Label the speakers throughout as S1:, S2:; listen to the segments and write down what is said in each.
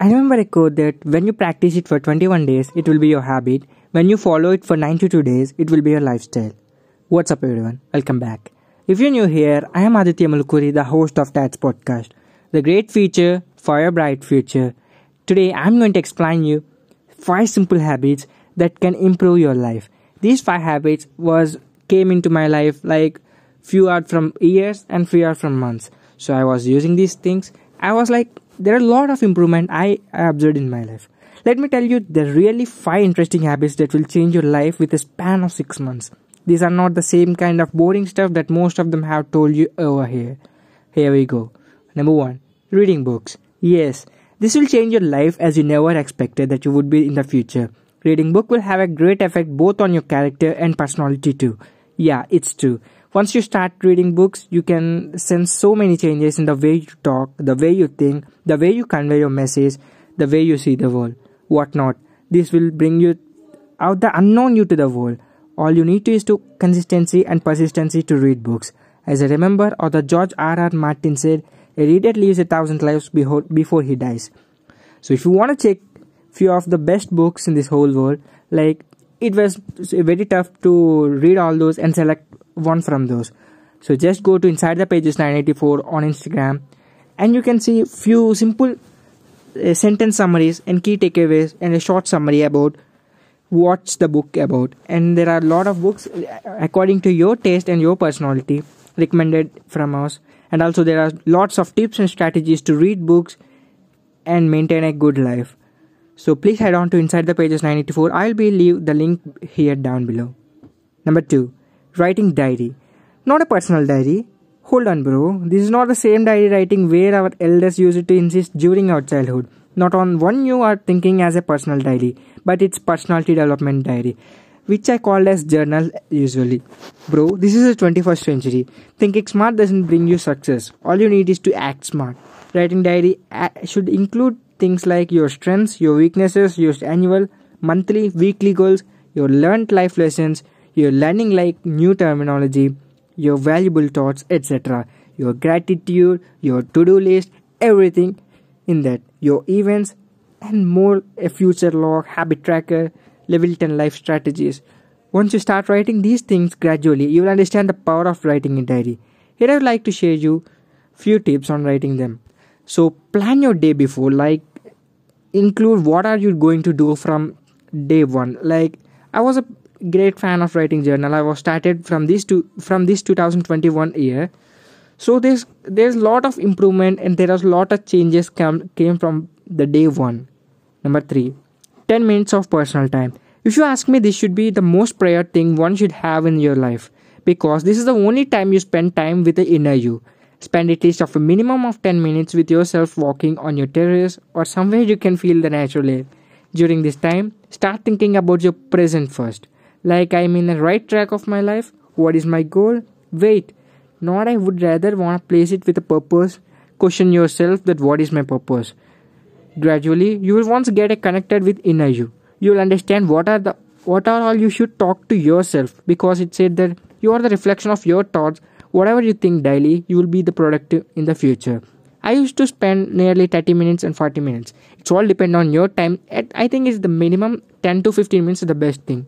S1: I remember a quote that when you practice it for 21 days, it will be your habit. When you follow it for 92 days, it will be your lifestyle. What's up, everyone? Welcome back. If you're new here, I am Aditya Mulukuri, the host of Dad's podcast, the great future for your bright future. Today, I'm going to explain you five simple habits that can improve your life. These five habits was came into my life like few are from years and few are from months. So I was using these things. I was like, there are a lot of improvement I observed in my life. Let me tell you the really five interesting habits that will change your life with a span of six months. These are not the same kind of boring stuff that most of them have told you over here. Here we go. Number one, reading books. Yes, this will change your life as you never expected that you would be in the future. Reading book will have a great effect both on your character and personality too. Yeah, it's true. Once you start reading books, you can sense so many changes in the way you talk, the way you think, the way you convey your message, the way you see the world, whatnot. This will bring you out the unknown you to the world. All you need to is to consistency and persistency to read books. As I remember, or the George R. R. Martin said, a reader lives a thousand lives before he dies. So if you want to check few of the best books in this whole world, like it was very tough to read all those and select one from those. So just go to inside the pages 984 on Instagram and you can see few simple uh, sentence summaries and key takeaways and a short summary about what's the book about. And there are a lot of books uh, according to your taste and your personality recommended from us. And also there are lots of tips and strategies to read books and maintain a good life. So please head on to inside the pages 984 i'll be leave the link here down below. Number 2 writing diary not a personal diary hold on bro this is not the same diary writing where our elders used to insist during our childhood not on one you are thinking as a personal diary but it's personality development diary which I call as journal usually. Bro, this is the 21st century. Thinking smart doesn't bring you success. All you need is to act smart. Writing diary uh, should include things like your strengths, your weaknesses, your annual, monthly, weekly goals, your learned life lessons, your learning like new terminology, your valuable thoughts, etc. Your gratitude, your to-do list, everything in that. Your events and more a future log, habit tracker, level 10 life strategies. Once you start writing these things gradually, you will understand the power of writing a diary. Here I would like to share you few tips on writing them. So plan your day before, like include what are you going to do from day one. Like I was a great fan of writing journal. I was started from this to from this 2021 year. So there's there's lot of improvement and there are a lot of changes come came from the day one. Number three, 10 minutes of personal time. If you ask me, this should be the most prior thing one should have in your life because this is the only time you spend time with the inner you. Spend at least of a minimum of 10 minutes with yourself walking on your terrace or somewhere you can feel the natural air. During this time, start thinking about your present first. Like I'm in the right track of my life. What is my goal? Wait, not I would rather want to place it with a purpose. Question yourself that what is my purpose? Gradually, you will once get connected with inner you. You will understand what are the what are all you should talk to yourself because it said that you are the reflection of your thoughts. Whatever you think daily, you will be the productive in the future. I used to spend nearly 30 minutes and 40 minutes. It's all depend on your time. I think it's the minimum 10 to 15 minutes is the best thing.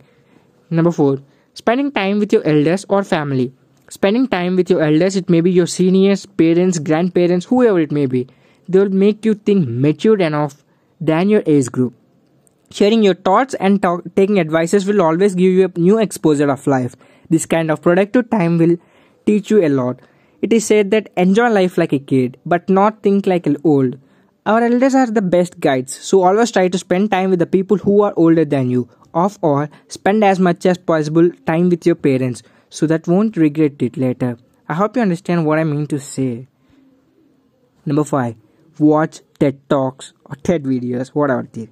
S1: Number 4. Spending time with your elders or family. Spending time with your elders, it may be your seniors, parents, grandparents, whoever it may be they'll make you think mature enough than your age group. Sharing your thoughts and talk, taking advices will always give you a new exposure of life. This kind of productive time will teach you a lot. It is said that enjoy life like a kid, but not think like an old. Our elders are the best guides, so always try to spend time with the people who are older than you. Of all, spend as much as possible time with your parents, so that won't regret it later. I hope you understand what I mean to say. Number 5 watch TED Talks or TED videos, whatever it is.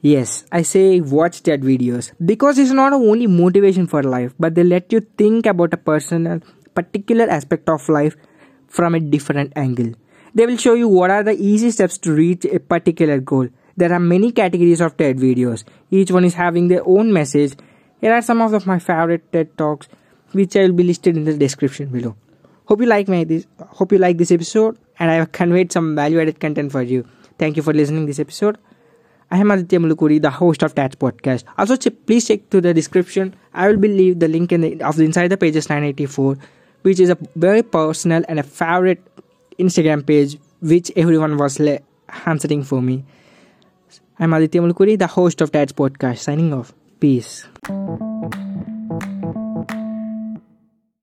S1: Yes, I say watch TED videos because it's not only motivation for life, but they let you think about a personal, particular aspect of life from a different angle. They will show you what are the easy steps to reach a particular goal. There are many categories of TED videos. Each one is having their own message. Here are some of my favorite TED Talks, which I will be listed in the description below. Hope you like my this. Hope you like this episode, and I have conveyed some value-added content for you. Thank you for listening this episode. I am Aditya Mulukuri, the host of Tats Podcast. Also, ch- please check to the description. I will be leave the link in the, of the Inside the Pages 984, which is a very personal and a favorite Instagram page which everyone was le- answering for me. I'm Aditya Mulukuri, the host of Tats Podcast. Signing off. Peace.